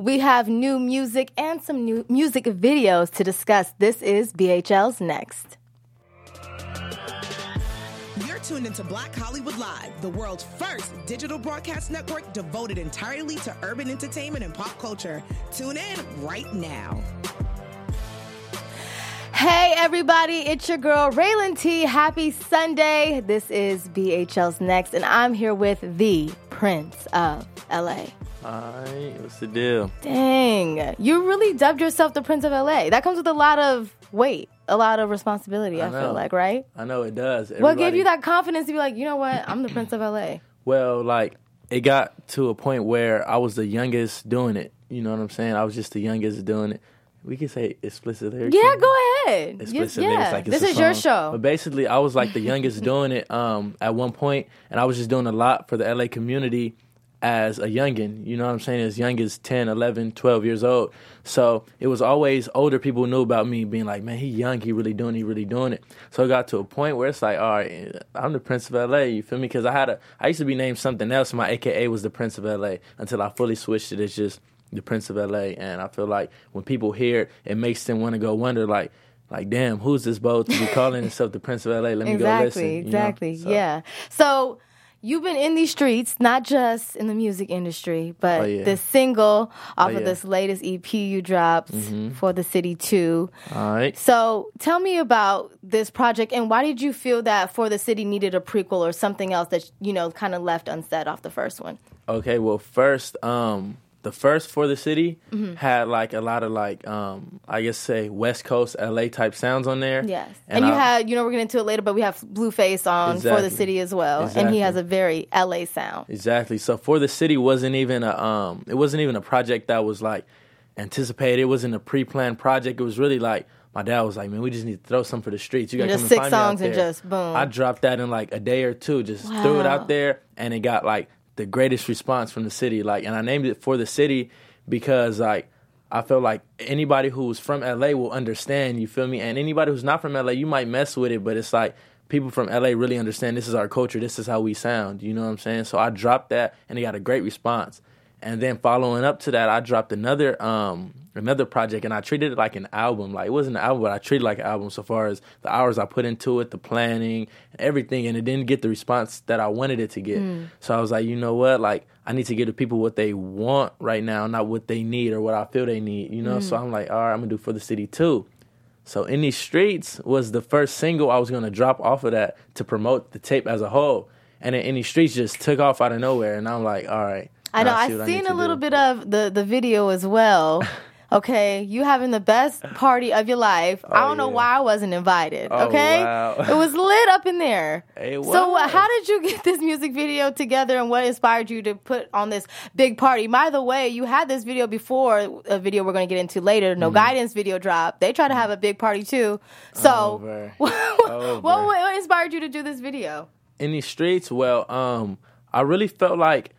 We have new music and some new music videos to discuss. This is BHL's Next. You're tuned into Black Hollywood Live, the world's first digital broadcast network devoted entirely to urban entertainment and pop culture. Tune in right now. Hey everybody, it's your girl Raylan T. Happy Sunday. This is BHL's Next, and I'm here with the Prince of LA. Alright, what's the deal? Dang, you really dubbed yourself the Prince of LA. That comes with a lot of weight, a lot of responsibility, I, I feel like, right? I know it does. What gave you that confidence to be like, you know what, I'm the Prince of LA? Well, like it got to a point where I was the youngest doing it. You know what I'm saying? I was just the youngest doing it. We can say explicit lyrics. Yeah, go ahead. Explicit lyrics, like it's this a is your show. But basically, I was like the youngest doing it um, at one point, and I was just doing a lot for the LA community as a youngin. You know what I'm saying? As young as 10, 11, 12 years old. So it was always older people knew about me being like, man, he young, he really doing, he really doing it. So it got to a point where it's like, all right, I'm the Prince of LA. You feel me? Because I had a, I used to be named something else. My AKA was the Prince of LA until I fully switched it. It's just the Prince of LA. And I feel like when people hear it, it makes them want to go wonder like. Like damn, who's this boat to be calling himself the Prince of LA? Let me go listen. exactly, you know? exactly. So- Yeah. So you've been in these streets, not just in the music industry, but Oh, yeah. this single off Oh, of yeah. Mm-hmm. this latest EP you dropped for the city too. All right. So tell me about this project and why did you feel that for the city needed a prequel or something else that you know kind of left unsaid off the first one? Okay, well, first, um, the first for the city Mm-hmm. had like a lot of like, um, I guess say West Coast LA type sounds on there. Yes. And, you I- had, you know, we're getting into it later, but we have Blueface on for the city as well. And he has a very LA sound. exactly. So for the city wasn't even a, um, it wasn't even a project that was like anticipated. It wasn't a pre-planned project. It was really like my dad was like, man, we just need to throw something for the streets. You got to come six and find songs me out and there. just boom. I dropped that in like a day or two. Just threw it out there, and it got like the greatest response from the city. Like, and I named it for the city because like I feel like anybody who's from LA will understand. You feel me? And anybody who's not from LA, you might mess with it, but it's like people from LA really understand. This is our culture. This is how we sound. You know what I'm saying? So I dropped that, and it got a great response. And then following up to that, I dropped another um another project, and I treated it like an album. Like it wasn't an album, but I treated it like an album so far as the hours I put into it, the planning, everything, and it didn't get the response that I wanted it to get. So I was like, you know what? Like I need to give the people what they want right now, not what they need or what I feel they need. You know? So I'm like, all right, I'm gonna do for the city too. So in these streets was the first single I was gonna drop off of that to promote the tape as a whole. And then in these streets just took off out of nowhere, and I'm like, all right. I know. now I've see what need seen a little do. bit of the the video as well. Okay, you having the best party of your life. I don't know Oh, why I wasn't invited. Oh, okay, wow. it was lit up in there. It So, uh, was. how did you get this music video together, and what inspired you to put on this big party? By the way, you had this video before a video we're going to get into later. Mm-hmm. No guidance video drop. They try to have a big party too. So, Over. what, Over. what what inspired you to do this video? in these streets, well, um, I really felt like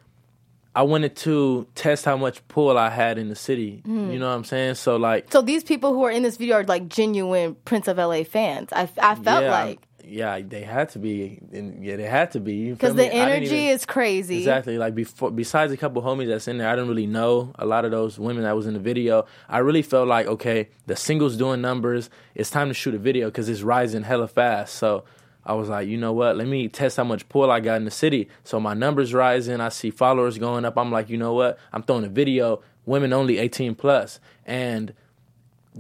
I wanted to test how much pull I had in the city. Hmm. You know what I'm saying? So like, So these people who are in this video are like genuine Prince of LA fans. I, I felt yeah, like yeah, they had to be. Yeah, they had to be. Because the me? I didn't energy even- is crazy. Exactly. Like before, besides a couple homies that's in there, I didn't really know a lot of those women that was in the video. I really felt like okay, the singles doing numbers. It's time to shoot a video because it's rising hella fast. So I was like, you know what? Let me test how much pull I got in the city. So my numbers rising. I see followers going up. I'm like, you know what? I'm throwing a video. Women only 18 plus, and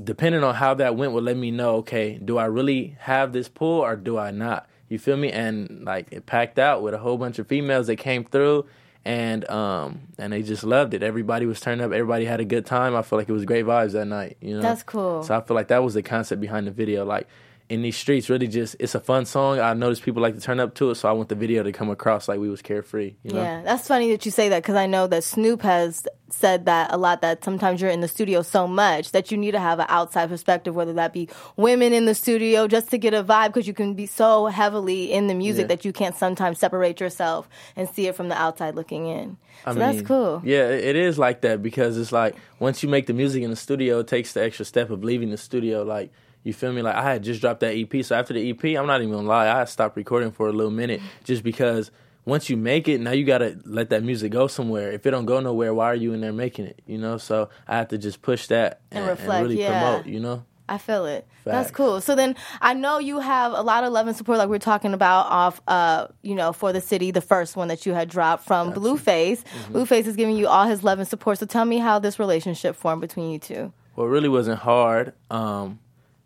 depending on how that went would let me know okay do i really have this pull or do i not you feel me and like it packed out with a whole bunch of females that came through and um and they just loved it everybody was turned up everybody had a good time i feel like it was great vibes that night you know That's cool. so i feel like that was the concept behind the video like in these streets really just it's a fun song i noticed people like to turn up to it so i want the video to come across like we was carefree you know Yeah, that's funny that you say that because I know that Snoop has said that a lot. That sometimes you're in the studio so much that you need to have an outside perspective, whether that be women in the studio, just to get a vibe because you can be so heavily in the music Yeah. that you can't sometimes separate yourself and see it from the outside looking in. So I that's cool. Yeah, it is like that because it's like once you make the music in the studio, it takes the extra step of leaving the studio. Like you feel me? Like I had just dropped that EP, so after the EP, I'm not even gonna lie, I stopped recording for a little minute just because once you make it, now you gotta let that music go somewhere. If it don't go nowhere, why are you in there making it? You know, so I have to just push that And and, reflect, really yeah. promote. You know, I feel it. That's cool. So then I know you have a lot of love and support, like we are talking about off, uh, you know, for the city, the first one that you had dropped from Blueface. Mm-hmm. Blueface is giving you all his love and support. So tell me how this relationship formed between you two. well, it really wasn't hard. Um,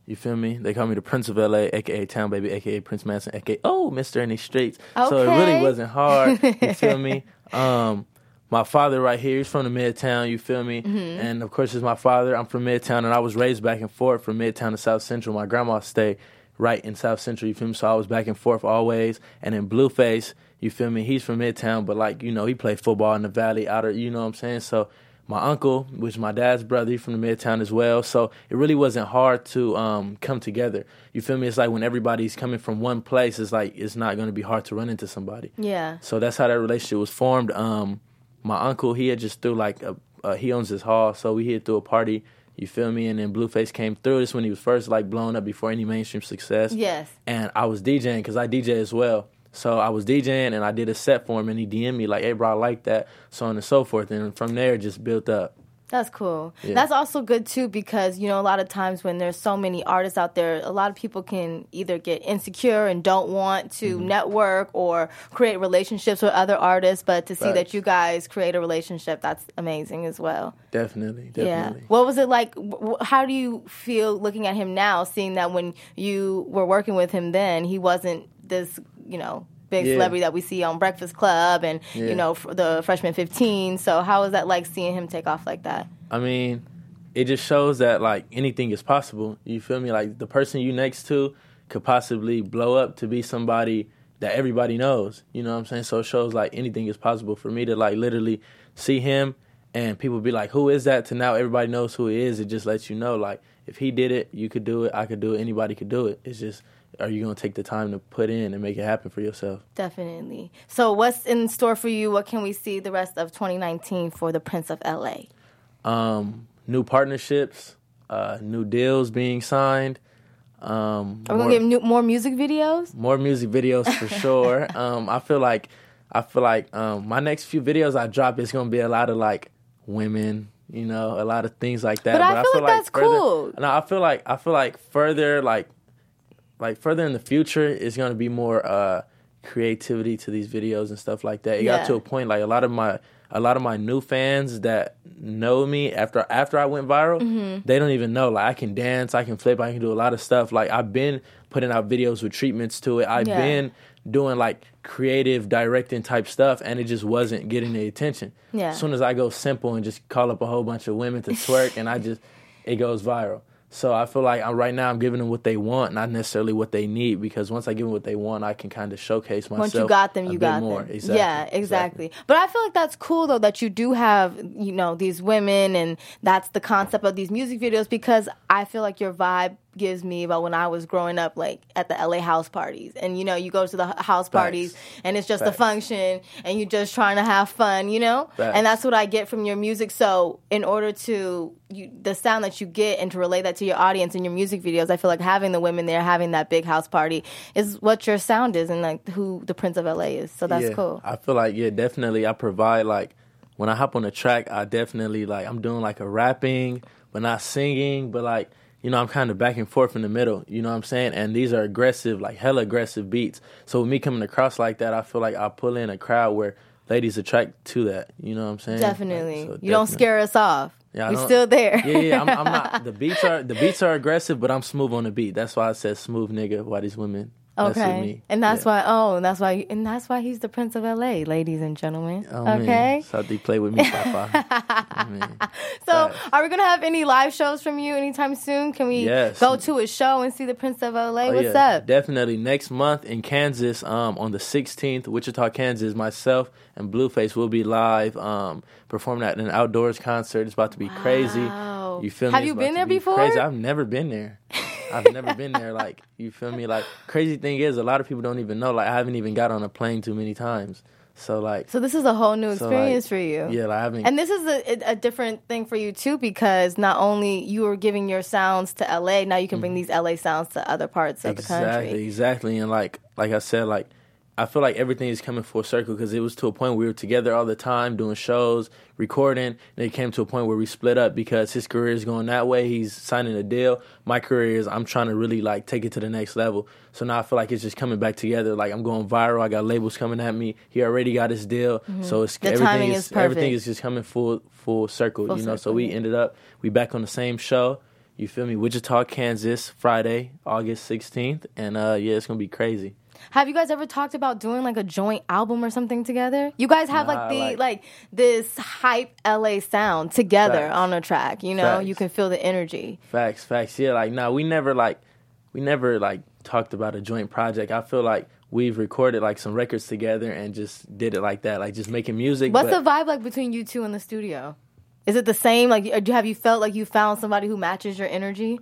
you feel me? They call me the Prince of LA, aka Town Baby, aka Prince Manson, aka Oh Mister in these streets. So it really wasn't hard. You feel me? Um, my father right here, he's from the Midtown. You feel me? Mm-hmm. And of course, he's my father. I'm from Midtown, and I was raised back and forth from Midtown to South Central. My grandma stayed right in South Central. You feel me? So I was back and forth always. And then Blueface, you feel me? He's from Midtown, but like you know, he played football in the Valley, outer. You know what I'm saying? So my uncle, which is my dad's brother, he's from the Midtown as well. So it really wasn't hard to um, come together. You feel me? It's like when everybody's coming from one place, it's like it's not going to be hard to run into somebody. Yeah. So that's how that relationship was formed. Um, my uncle, he had just threw like a, uh, he owns his hall, so we hit through a party. You feel me? And then Blueface came through. This when he was first like blown up before any mainstream success. Yes. And I was DJing because I DJ as well. So I was DJing and I did a set for him, and he DM'd me like, "Hey, bro, I like that," so on and so forth. And from there, it just built up. That's cool. Yeah. That's also good too because you know a lot of times when there's so many artists out there, a lot of people can either get insecure and don't want to Mm-hmm. network or create relationships with other artists. But to see that you guys create a relationship, that's amazing as well. Definitely, definitely. Yeah. What was it like? How do you feel looking at him now, seeing that when you were working with him then, he wasn't this, you know, big Yeah. celebrity that we see on Breakfast Club and, you know, the Freshman 15. So how was that like seeing him take off like that? I mean, it just shows that like anything is possible. You feel me? Like the person you next to could possibly blow up to be somebody that everybody knows. You know what I'm saying? So it shows like anything is possible for me to like literally see him and people be like, "Who is that?" To now everybody knows who he is. It just lets you know like if he did it, you could do it. I could do it. Anybody could do it. It's just are you gonna take the time to put in and make it happen for yourself? Definitely. So what's in store for you? What can we see the rest of 2019 for the Prince of LA? Um, new partnerships, uh, new deals being signed. Um, Are we more- gonna get new, more music videos? more music videos for sure. um, I feel like I feel like um, my next few videos I drop is gonna be a lot of like women, you know, a lot of things like that. But I feel like that's further, cool. No, I feel like I feel like further like like further in the future is gonna be more uh, creativity to these videos and stuff like that. It Yeah. got to a point like a lot of my a lot of my new fans that know me after after I went viral, Mm-hmm. they don't even know. Like I can dance, I can flip, I can do a lot of stuff. Like I've been putting out videos with treatments to it. I've Yeah. been doing like creative directing type stuff and it just wasn't getting the attention. Yeah. As soon as I go simple and just call up a whole bunch of women to twerk and I just it goes viral. So I feel like I'm, right now I'm giving them what they want, not necessarily what they need. Because once I give them what they want, I can kind of showcase myself. Once you got them, you got more. them. Exactly. Yeah, exactly. But I feel like that's cool though that you do have, you know, these women and that's the concept of these music videos because I feel like your vibe gives me about when I was growing up like at the LA house parties. And you know, you go to the house parties and it's just a function and you're just trying to have fun, you know? Facts. And that's what I get from your music. So, in order to you, the sound that you get and to relay that to your audience in your music videos, I feel like having the women there, having that big house party is what your sound is and like who the Prince of LA is. So that's yeah, cool. I feel like yeah, definitely. I provide like when I hop on the track, I definitely like I'm doing like a rapping, but not singing, but like you know I'm kind of back and forth in the middle. You know what I'm saying? And these are aggressive, like hella aggressive beats. So with me coming across like that, I feel like I pull in a crowd where ladies attract to that. You know what I'm saying? Definitely. Like, so you don't scare us off. Yeah, We're still there. yeah, yeah. I'm, I'm not. The beats are the beats are aggressive, but I'm smooth on the beat. That's why I said smooth nigga. Why these women? Okay, and that's Yeah. why. Oh, and that's why. And that's why he's the Prince of LA, ladies and gentlemen. Oh, okay. Southie play with me, Papa. Mean, So, are we gonna have any live shows from you anytime soon? Can we Yes. go to a show and see the Prince of LA? Oh, What's yeah, up? Definitely next month in Kansas, um, on the 16th, Wichita, Kansas. Myself and Blueface will be live, um, performing at an outdoors concert. It's about to be crazy. Wow. You feel me? Have It's you been there be before? Crazy. I've never been there. I've never been there. Like you feel me? Like crazy thing is, a lot of people don't even know. Like I haven't even got on a plane too many times. So like, So this is a whole new so, experience like, for you. Yeah, like I haven't. And this is a, a different thing for you too, because not only you are giving your sounds to LA, now you can bring these LA sounds to other parts of the Mm-hmm. exactly, exactly. And like, like I said, like I feel like everything is coming full circle because it was to a point where we were together all the time doing shows, recording, and it came to a point where we split up because his career is going that way. He's signing a deal. My career is I'm trying to really like take it to the next level. So now I feel like it's just coming back together. Like I'm going viral. I got labels coming at me. He already got his deal. So it's The everything is, is everything is just coming full full circle. Full you know. So we ended up we back on the same show. You feel me? Wichita, Kansas, Friday, August 16th, and uh yeah, it's gonna be crazy. Have you guys ever talked about doing like a joint album or something together? You guys have like the like- like, this hype LA sound together Facts. on a track. You know, Facts. you can feel the energy. Facts, facts. Yeah, like nah, we never like we never like talked about a joint project. I feel like we've recorded like some records together and just did it like that, like just making music. What's but the vibe like between you two in the studio? Is it the same? Like, have you felt like you found somebody who matches your energy?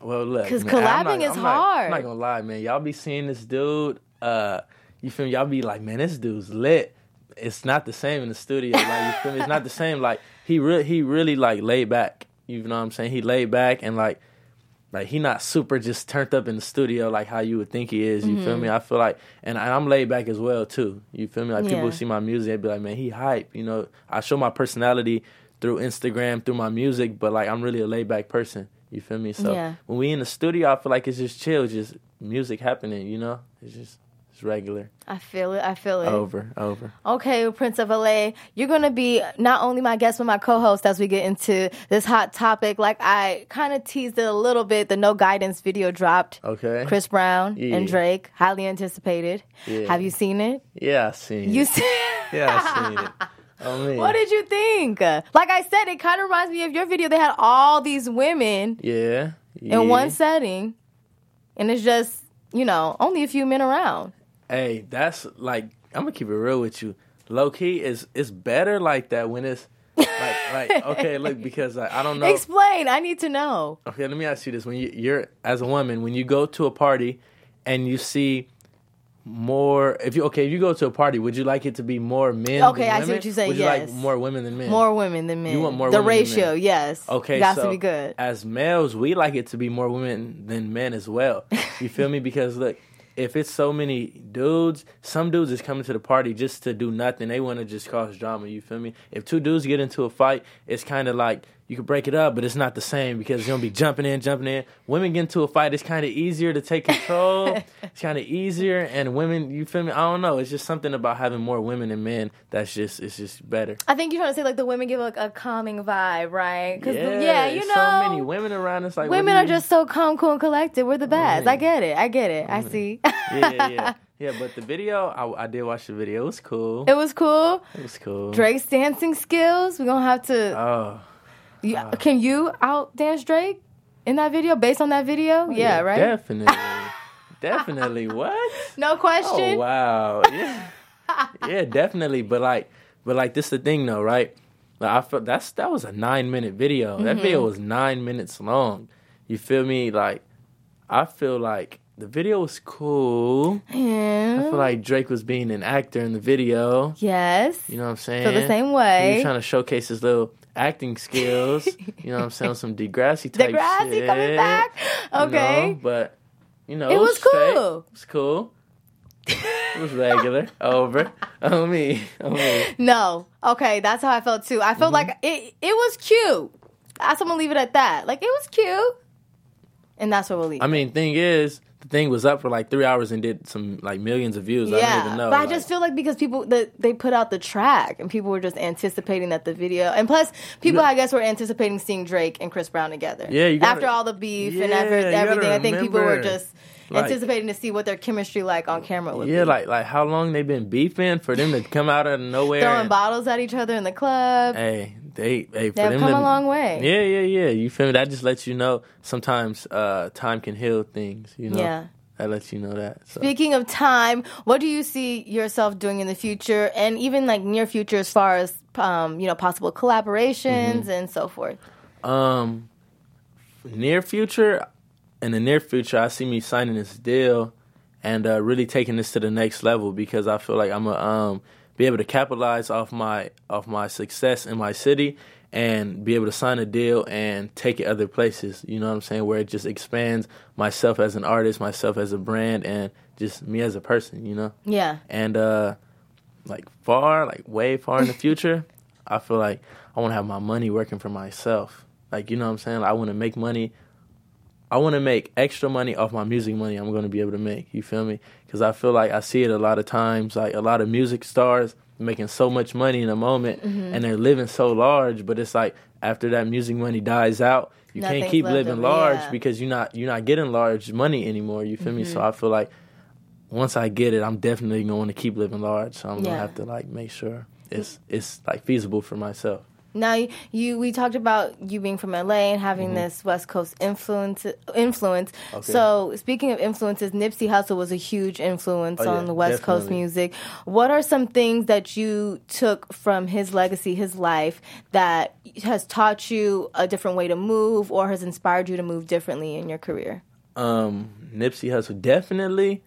Well, look, 'Cause man, I'm collabing not- is I'm not- hard. I'm not gonna lie, man. Y'all be seeing this dude. Uh, you feel me? Y'all be like, man, this dude's lit. It's not the same in the studio. Like you feel me? It's not the same. Like he really, he really like laid back. You know what I'm saying? He laid back and like like he not super just turned up in the studio like how you would think he is. You feel Mm-hmm. me? I feel like, and I'm laid back as well too. You feel me? Like people Yeah. see my music, they be like, man, he hype. You know, I show my personality through Instagram, through my music, but like I'm really a laid back person. You feel me? So Yeah. when we in the studio, I feel like it's just chill, just music happening. You know, it's just it's regular. I feel it. I feel it. Over, over. Okay, Prince of LA, you're going to be not only my guest, but my co host as we get into this hot topic. Like I kind of teased it a little bit. The No Guidance video dropped. Okay. Chris Brown Yeah. and Drake, highly anticipated. Yeah. Have you seen it? Yeah, I seen You seen it. see? Yeah, I seen it. Oh. What did you think? Like I said, it kind of reminds me of your video. They had all these women yeah. yeah. in one setting, and it's just, you know, only a few men around. Hey, that's like I'm gonna keep it real with you. Low key is it's better like that when it's like like okay, look because like, I don't know. Explain. I need to know. Okay, let me ask you this: When you, you're as a woman, when you go to a party and you see more, if you okay, if you go to a party, would you like it to be more men? Okay, I see what you're saying, Would you yes. like more women than men? More women than men. You want more the women than ratio, yes. Okay, it has so to be good. As males, we like it to be more women than men as well. You feel me? Because look, if it's so many dudes, some dudes is coming to the party just to do nothing. They want to just cause drama. You feel me? If two dudes get into a fight, it's kind of like you could break it up, but it's not the same because you're gonna be jumping in, jumping in. Women get into a fight, it's kind of easier to take control. it's kind of easier, and women, you feel me? I don't know. It's just something about having more women than men that's just it's just better. I think you're trying to say like the women give like a calming vibe, right? Because yeah, you know, so many women around. It's like women are just so calm, cool, and collected. We're the best. I get it. I get it. I see. yeah, yeah, yeah. Yeah, but the video, I, I did watch the video. It was cool. it was cool. It was cool. Drake's dancing skills. We're gonna have to. Oh, you- can you out dance Drake in that video? Based on that video? yeah, right. Definitely, definitely. What? No question. Oh wow. Yeah, yeah, definitely. But like, but like, this the thing though, right? Like, I felt that's that was a nine minute video. That Mm-hmm. video was nine minutes long. You feel me? Like, I feel like the video was cool. Yeah. I feel like Drake was being an actor in the video. Yes. You know what I'm saying? Feel the same He way. was trying to showcase his little acting skills. you know what I'm saying? Some Degrassi type Degrassi shit. coming back. you Okay. know? But, you know, It it, was cool. It was cool. It was regular. Over. On me. On me. No. Okay, that's how I felt too. I Mm-hmm. felt like it it was cute. I'm gonna leave it at that. Like it was cute. And that's what we'll leave. I mean, thing is, thing was up for like three hours and did some like millions of views. I don't yeah, even know. but I just feel like because people the, they put out the track and people were just anticipating that the video and plus people I guess were anticipating seeing Drake and Chris Brown together. Yeah, you gotta- after all the beef and Yeah, you gotta everything, I think people were just like- anticipating to see what their chemistry like on camera would Yeah, be. like like how long they've been beefing for them to come out of nowhere. throwing and- bottles at each other in the club. Hey, they hey for They've them come to, a long way. Yeah, yeah, yeah. You feel me? That just lets you know sometimes uh, time can heal things. You know, Yeah. that lets you know that. So. Speaking of time, what do you see yourself doing in the future, and even like near future, as far as um, you know, possible collaborations Mm-hmm. and so forth? Um, near future, in the near future, I see me signing this deal and uh, really taking this to the next level because I feel like I'm gonna um, be able to capitalize off my off my success in my city and be able to sign a deal and take it other places. You know what I'm saying? Where it just expands myself as an artist, myself as a brand, and just me as a person. You know? Yeah. And uh, like far, like way far in the future, I feel like I want to have my money working for myself. Like you know what I'm saying? Like, I want to make money. I want to make extra money off my music money. I'm going to be able to make. You feel me? Because I feel like I see it a lot of times. Like a lot of music stars making so much money in a moment, Mm-hmm. and they're living so large. But it's like after that music money dies out, you can't keep living large yeah. because you're not you're not getting large money anymore. You feel me? Mm-hmm. So I feel like once I get it, I'm definitely going to keep living large. So I'm Yeah. gonna have to like make sure it's it's like feasible for myself. Now you, we talked about you being from LA and having this West Coast influence influence. Mm-hmm. Okay. So speaking of influences, Nipsey Hussle was a huge influence Oh, yeah, on the West Coast music. What are some things that you took from his legacy, his life, that has taught you a different way to move or has inspired you to move differently in your career? um Nipsey Hussle definitely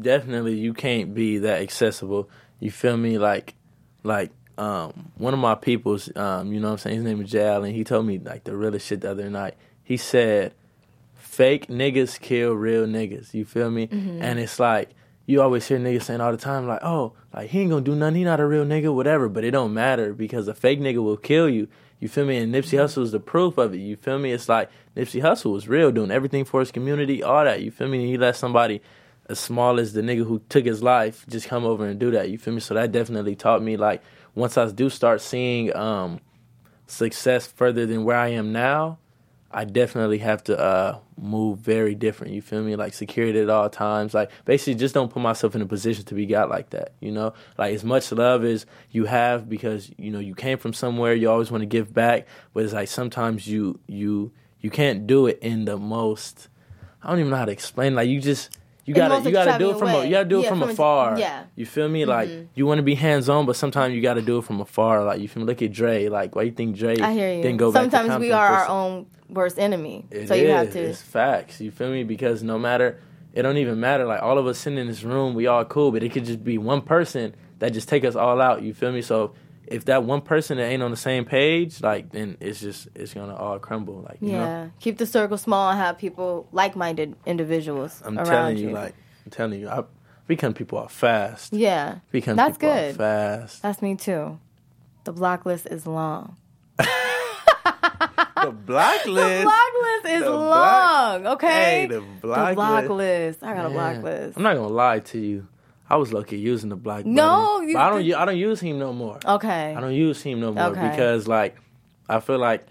definitely you can't be that accessible. You feel me? Like like um one of my people's um, you know what I'm saying, his name is Jay Allen, he told me like the realest shit the other night. He said fake niggas kill real niggas. You feel me? And it's like you always hear niggas saying all the time, like, oh, like he ain't gonna do nothing, he not a real nigga, whatever. But it don't matter because a fake nigga will kill you. You feel me? And Nipsey Hussle is the proof of it. You feel me? It's like Nipsey Hussle was real, doing everything for his community, all that. You feel me? And he let somebody as small as the nigga who took his life just come over and do that. You feel me? So that definitely taught me like once I do start seeing um success further than where I am now, I definitely have to uh, move very different. You feel me? Like security at all times. Like basically, just don't put myself in a position to be got like that. You know, like as much love as you have because you know you came from somewhere. You always want to give back, but it's like sometimes you you you can't do it in the most. I don't even know how to explain. Like you just. You gotta you gotta do it from a, you gotta do it Yeah, from, from a- afar. yeah. You feel me? Like mm-hmm. you want to be hands on, but sometimes you gotta do it from afar. Like you feel me? Look at Dre. Like why you think Dre I hear you. didn't go back to Sometimes we are our own worst enemy. it so you have to It's facts. You feel me? Because no matter, it don't even matter. Like all of us sitting in this room, we all cool, but it could just be one person that just take us all out. You feel me? So if that one person that ain't on the same page, like then it's just it's gonna all crumble. Like you Yeah, know, keep the circle small and have people like-minded individuals I'm telling you. you, like I'm telling you, I become people are fast. yeah, Become that's people are good. fast. That's me too. The block list is long. the blacklist. The block list is The long. okay, Hey, the block block list. list. I got a block list. I'm not gonna lie to you. I was lucky using the black. No, button, you but I don't. did- I don't use him no more. Okay, I don't use him no more Okay. because like I feel like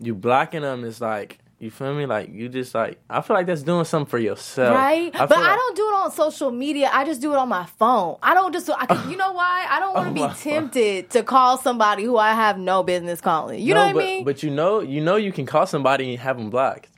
you blocking them is like you feel me like you just like I feel like that's doing something for yourself, right? I but feel I don't do it on social media. I just do it on my phone. I don't just. I can, you know why? I don't want to On be my phone. tempted to call somebody who I have no business calling. You No, know what but, I mean? But you know, you know, you can call somebody and have them blocked.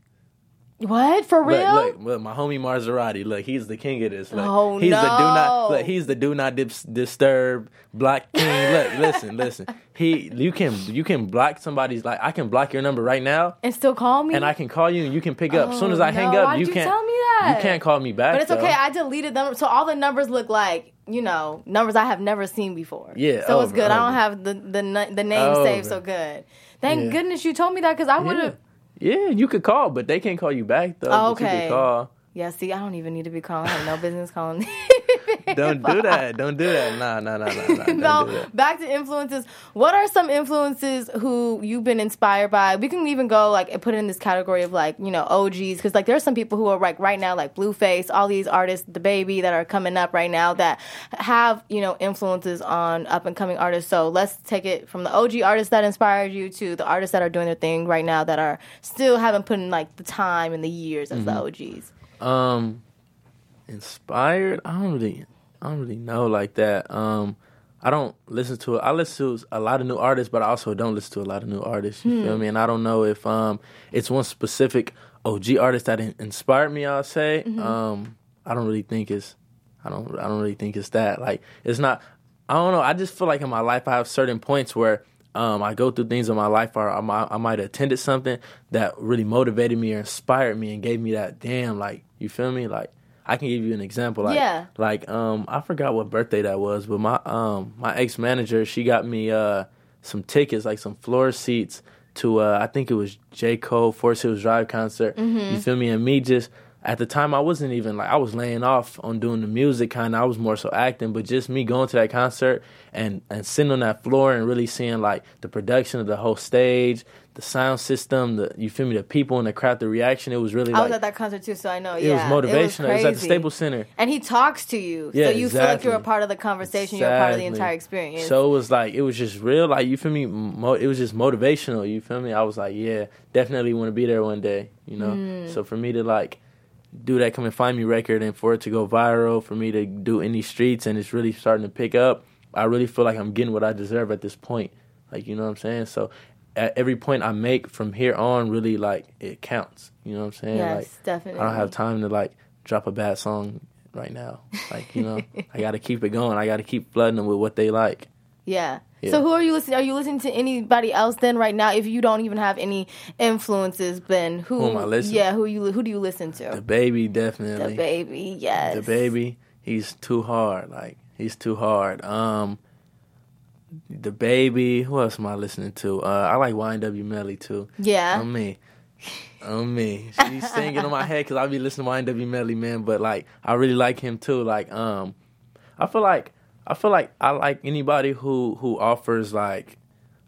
What for real? Look, look, look, my homie Maserati. Look, he's the king of this. Look, Oh, he's the do not. Look, he's the do not dis- disturb block king. look, listen, listen. He, you can, you can block somebody's. Like, I can block your number right now, and still call me. and I can call you, and you can pick up. as soon as I Oh, hang up, you you can't. tell me that? You can't call me back. But it's though. okay. I deleted them, so all the numbers look like you know numbers I have never seen before. Yeah, so it's over, good. I don't have the the the name Over. saved so good. Thank Yeah. goodness you told me that because I would have. Yeah, you could call, but they can't call you back though. Oh, you okay. call. Yeah, see, I don't even need to be calling. I have no business calling. Don't do that. Don't do that. Nah, nah, nah, nah, nah. No, back to influences. What are some influences who you've been inspired by? We can even go like and put it in this category of like you know OGs because like there's some people who are like right now like Blueface, all these artists, DaBaby that are coming up right now that have you know influences on up and coming artists. So let's take it from the OG artists that inspired you to the artists that are doing their thing right now that are still haven't put in like the time and the years as the OGs. Um, inspired? I don't really, I don't really know like that. Um, I don't listen to. it. I listen to a lot of new artists, but I also don't listen to a lot of new artists. You feel me? And I don't know if um it's one specific OG artist that in- inspired me. I'll say. Um, I don't really think it's. I don't. I don't really think it's that. Like it's not. I don't know. I just feel like in my life I have certain points where. Um, I go through things in my life, or I might, I might have attended something that really motivated me or inspired me and gave me that damn, like you feel me? Like I can give you an example, like Yeah. like um I forgot what birthday that was, but my um my ex manager she got me uh some tickets, like some floor seats to uh, I think it was J Cole Forest Hills Drive concert. You feel me? And me just at the time I wasn't even like I was laying off on doing the music kind of I was more so acting but just me going to that concert and and sitting on that floor and really seeing like the production of the whole stage the sound system the you feel me the people in the crowd the reaction it was really I like was at that concert too, so I know. it yeah, was motivational it was, at the. Staples Center and he talks to you, Yeah, so you feel like you're a part of the conversation. You're a part of the entire experience. So it was like it was just real, like you feel me. Mo- it was just motivational. You feel me? I was like, yeah, definitely want to be there one day. You know. Mm. So for me to like do that, come and find me record, and for it to go viral, for me to do in these streets, and it's really starting to pick up. I really feel like I'm getting what I deserve at this point. Like you know what I'm saying. So at every point I make from here on, really like it counts. You know what I'm saying? yes, like definitely. I don't have time to like drop a bad song right now. Like you know, I got to keep it going. I got to keep flooding them with what they like. Yeah. Yeah. So who are you listening? Are you listening to anybody else then right now? If you don't even have any influences, then who? Who am I listening? Yeah, who you who do you listen to? The baby definitely. The baby, yes. The baby, he's too hard. Like he's too hard. Um, DaBaby. Who else am I listening to? Uh, I like YNW Melly too. Yeah. On me. On me. She's singing on my head because I be listening to YNW Melly, man. But like, I really like him too. Like, um, I feel like I feel like I like anybody who who offers like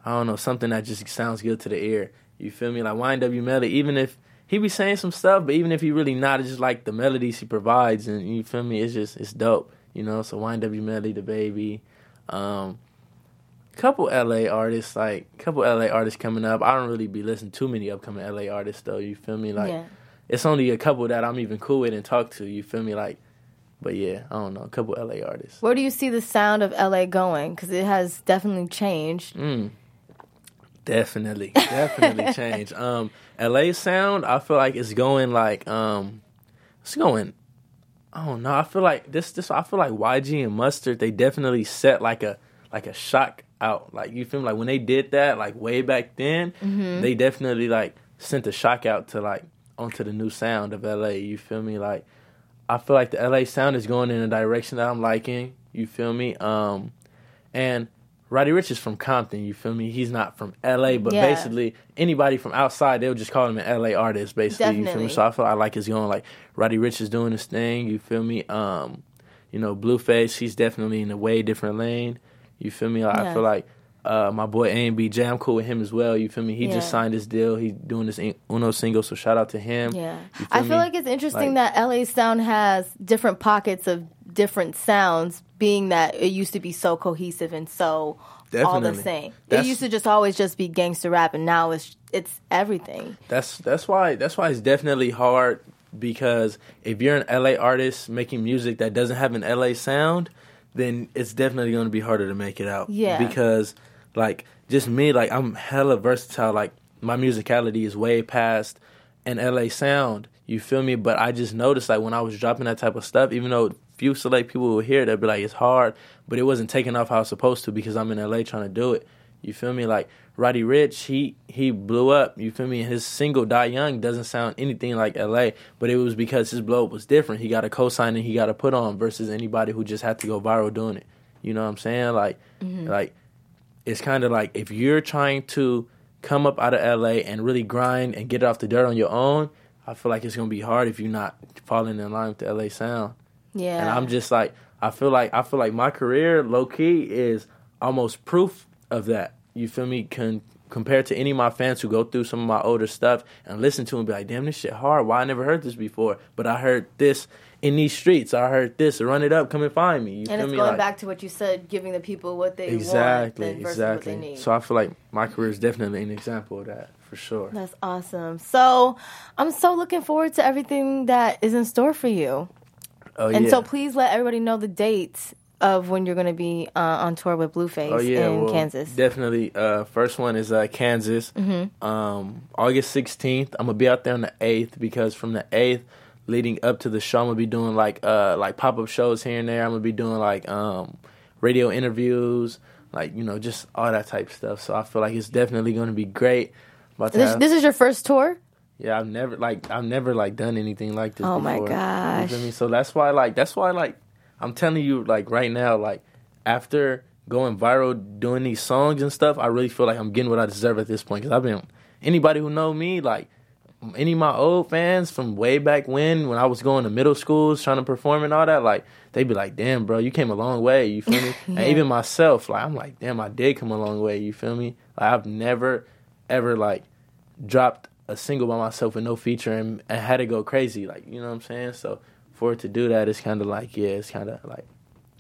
I don't know something that just sounds good to the ear. You feel me? Like YNW Melly, even if he be saying some stuff, but even if he really not, it's just like the melodies he provides, and you feel me? It's just it's dope. You know. So YNW Melly, DaBaby. Um, couple LA artists, like couple LA artists coming up. I don't really be listening to too many upcoming LA artists though. You feel me? Like yeah. it's only a couple that I'm even cool with and talk to. You feel me? Like, but yeah, I don't know. A couple LA artists. Where do you see the sound of LA going? Because it has definitely changed. Mm. Definitely, definitely change. Um, LA sound, I feel like it's going like um, it's going. I don't know. I feel like this. This. I feel like YG and Mustard. They definitely set like a like a shock out. Like you feel me? Like when they did that, like way back then, they definitely like sent a shock out to like onto the new sound of LA. You feel me? Like I feel like the LA sound is going in a direction that I'm liking. You feel me? Um, and Roddy Ricch is from Compton. You feel me? He's not from LA, but Yeah. basically anybody from outside they'll just call him an LA artist. Basically, you feel me? So I feel I like his going like Roddy Ricch is doing his thing. You feel me? Um, you know, Blueface, he's definitely in a way different lane. You feel me? I Yeah. feel like uh, my boy AMBJAYY, I'm cool with him as well. You feel me? He Yeah. just signed his deal. He's doing this Uno single, so shout out to him. Yeah. You I feel feel me? like it's interesting Like- that LA sound has different pockets of different sounds, being that it used to be so cohesive and so all the Definitely. same. It used to just always just be gangster rap, and now it's it's everything. That's that's why that's why it's definitely hard because if you're an LA artist making music that doesn't have an LA sound, then it's definitely going to be harder to make it out. Yeah. Because like just me, like I'm hella versatile. Like my musicality is way past an LA sound. You feel me? But I just noticed like when I was dropping that type of stuff, even though few select people will hear it, they'd be like, it's hard, but it wasn't taking off how it's supposed to because I'm in LA trying to do it. You feel me? Like Roddy Ricch, he he blew up. You feel me? His single "Die Young" doesn't sound anything like L.A., but it was because his blow up was different. He got a co-sign and he got to put on versus anybody who just had to go viral doing it. You know what I'm saying? Like, mm-hmm. like it's kind of like if you're trying to come up out of L.A. and really grind and get it off the dirt on your own, I feel like it's gonna be hard if you're not falling in line with the L.A. sound. Yeah. And I'm just like, I feel like I feel like my career, low key, is almost proof of that. You feel me? Con- compared to any of my fans who go through some of my older stuff and listen to and be like, damn, this shit hard. Why I never heard this before? But I heard this in these streets. I heard this. Run it up. Come and find me. You and it's me? going Like- back to what you said, giving the people what they exactly, want exactly. what they need. So I feel like my career is definitely an example of that for sure. That's awesome. So I'm so looking forward to everything that is in store for you. Oh And yeah. so please let everybody know the dates of when you're going to be uh, on tour with Blueface Oh yeah, in well, Kansas. Definitely. Uh, first one is uh, Kansas. Mm-hmm. Um, August sixteenth. I'm gonna be out there on the eighth because from the eighth leading up to the show, I'm gonna be doing like uh like pop up shows here and there. I'm gonna be doing like um radio interviews, like you know just all that type of stuff. So I feel like it's definitely gonna be great. This, have- this is your first tour? yeah, I've never like I've never like done anything like this. Oh, my before. gosh. You feel me? So that's why like that's why I like I'm telling you like right now like after going viral, doing these songs and stuff, I really feel like I'm getting what I deserve at this point. Because I've been anybody who know me, like any of my old fans from way back when, when I was going to middle schools trying to perform and all that, like they'd be like, "Damn, bro, you came a long way." You feel me? yeah. And even myself, like I'm like, "Damn, I did come a long way." You feel me? Like I've never, ever like dropped a single by myself with no feature and, and had to go crazy. Like you know what I'm saying? So for it to do that, it's kind of like yeah, it's kind of like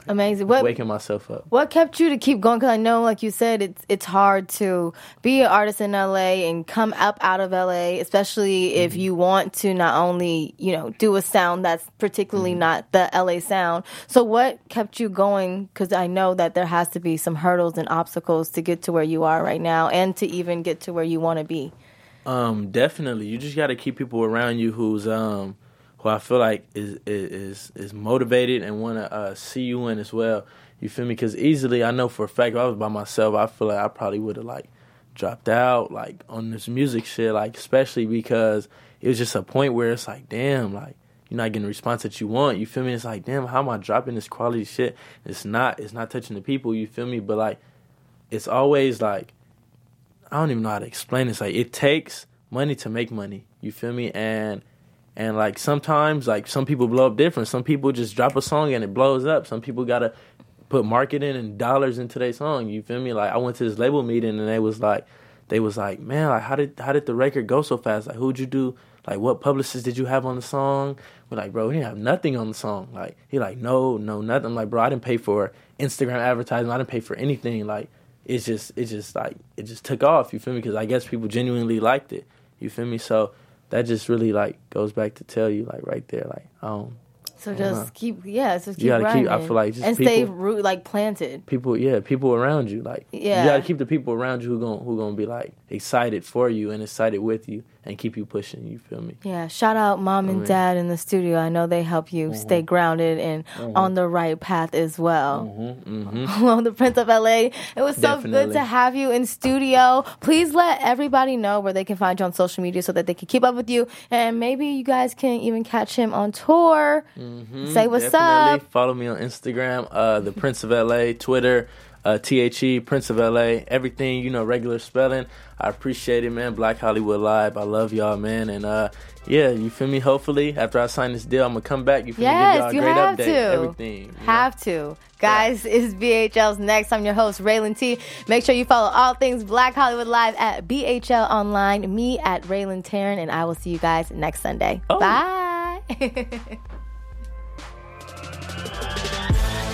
Amazing. What, waking myself up. What kept you to keep going? Because I know, like you said, it's it's hard to be an artist in LA and come up out of LA, especially mm-hmm. if you want to not only you know do a sound that's particularly mm-hmm. not the LA sound. So, what kept you going? Because I know that there has to be some hurdles and obstacles to get to where you are right now, and to even get to where you want to be. Um, definitely. You just got to keep people around you who's um who I feel like is is is motivated and want to uh, see you in as well. You feel me? Because easily, I know for a fact, if I was by myself, I feel like I probably would have like dropped out like on this music shit. Like especially because it was just a point where it's like, damn, like you're not getting the response that you want. You feel me? It's like, damn, how am I dropping this quality shit? It's not. It's not touching the people. You feel me? But like, it's always like, I don't even know how to explain this. Like, it takes money to make money. You feel me? And and like sometimes, like some people blow up different. Some people just drop a song and it blows up. Some people gotta put marketing and dollars into their song. You feel me? Like I went to this label meeting and they was like, they was like, man, like how did how did the record go so fast? Like who'd you do? Like what publicist did you have on the song? We're like, bro, we didn't have nothing on the song. Like he like, no, no, nothing. I'm like, bro, I didn't pay for Instagram advertising. I didn't pay for anything. Like it's just it's just like it just took off. You feel me? Because I guess people genuinely liked it. You feel me? So that just really like goes back to tell you like right there like um so just keep, yeah, just keep you gotta grinding. keep. I feel like just and people, stay root like planted. People, yeah, people around you, like yeah, you gotta keep the people around you who going who gonna be like excited for you and excited with you and keep you pushing. You feel me? Yeah. Shout out mom and dad in the studio. I know they help you mm-hmm. stay grounded and mm-hmm. on the right path as well. Mm-hmm. mm-hmm. well, the Prince of LA. It was so Definitely. good to have you in studio. Please let everybody know where they can find you on social media so that they can keep up with you and maybe you guys can even catch him on tour. Mm-hmm. Say what's Definitely. up. Follow me on Instagram, uh, the Prince of LA, Twitter uh, THE, Prince of LA, everything, you know, regular spelling. I appreciate it, man. Black Hollywood Live. I love y'all, man. And uh, yeah, you feel me? Hopefully, after I sign this deal, I'm gonna come back. You feel yes, me? Give y'all a great update. To. Everything. Have know? to. Guys, yeah. it's BHL's next. I'm your host, Raylan T. Make sure you follow all things Black Hollywood Live at BHL Online, me at Raylan Taryn, and I will see you guys next Sunday. Oh. Bye.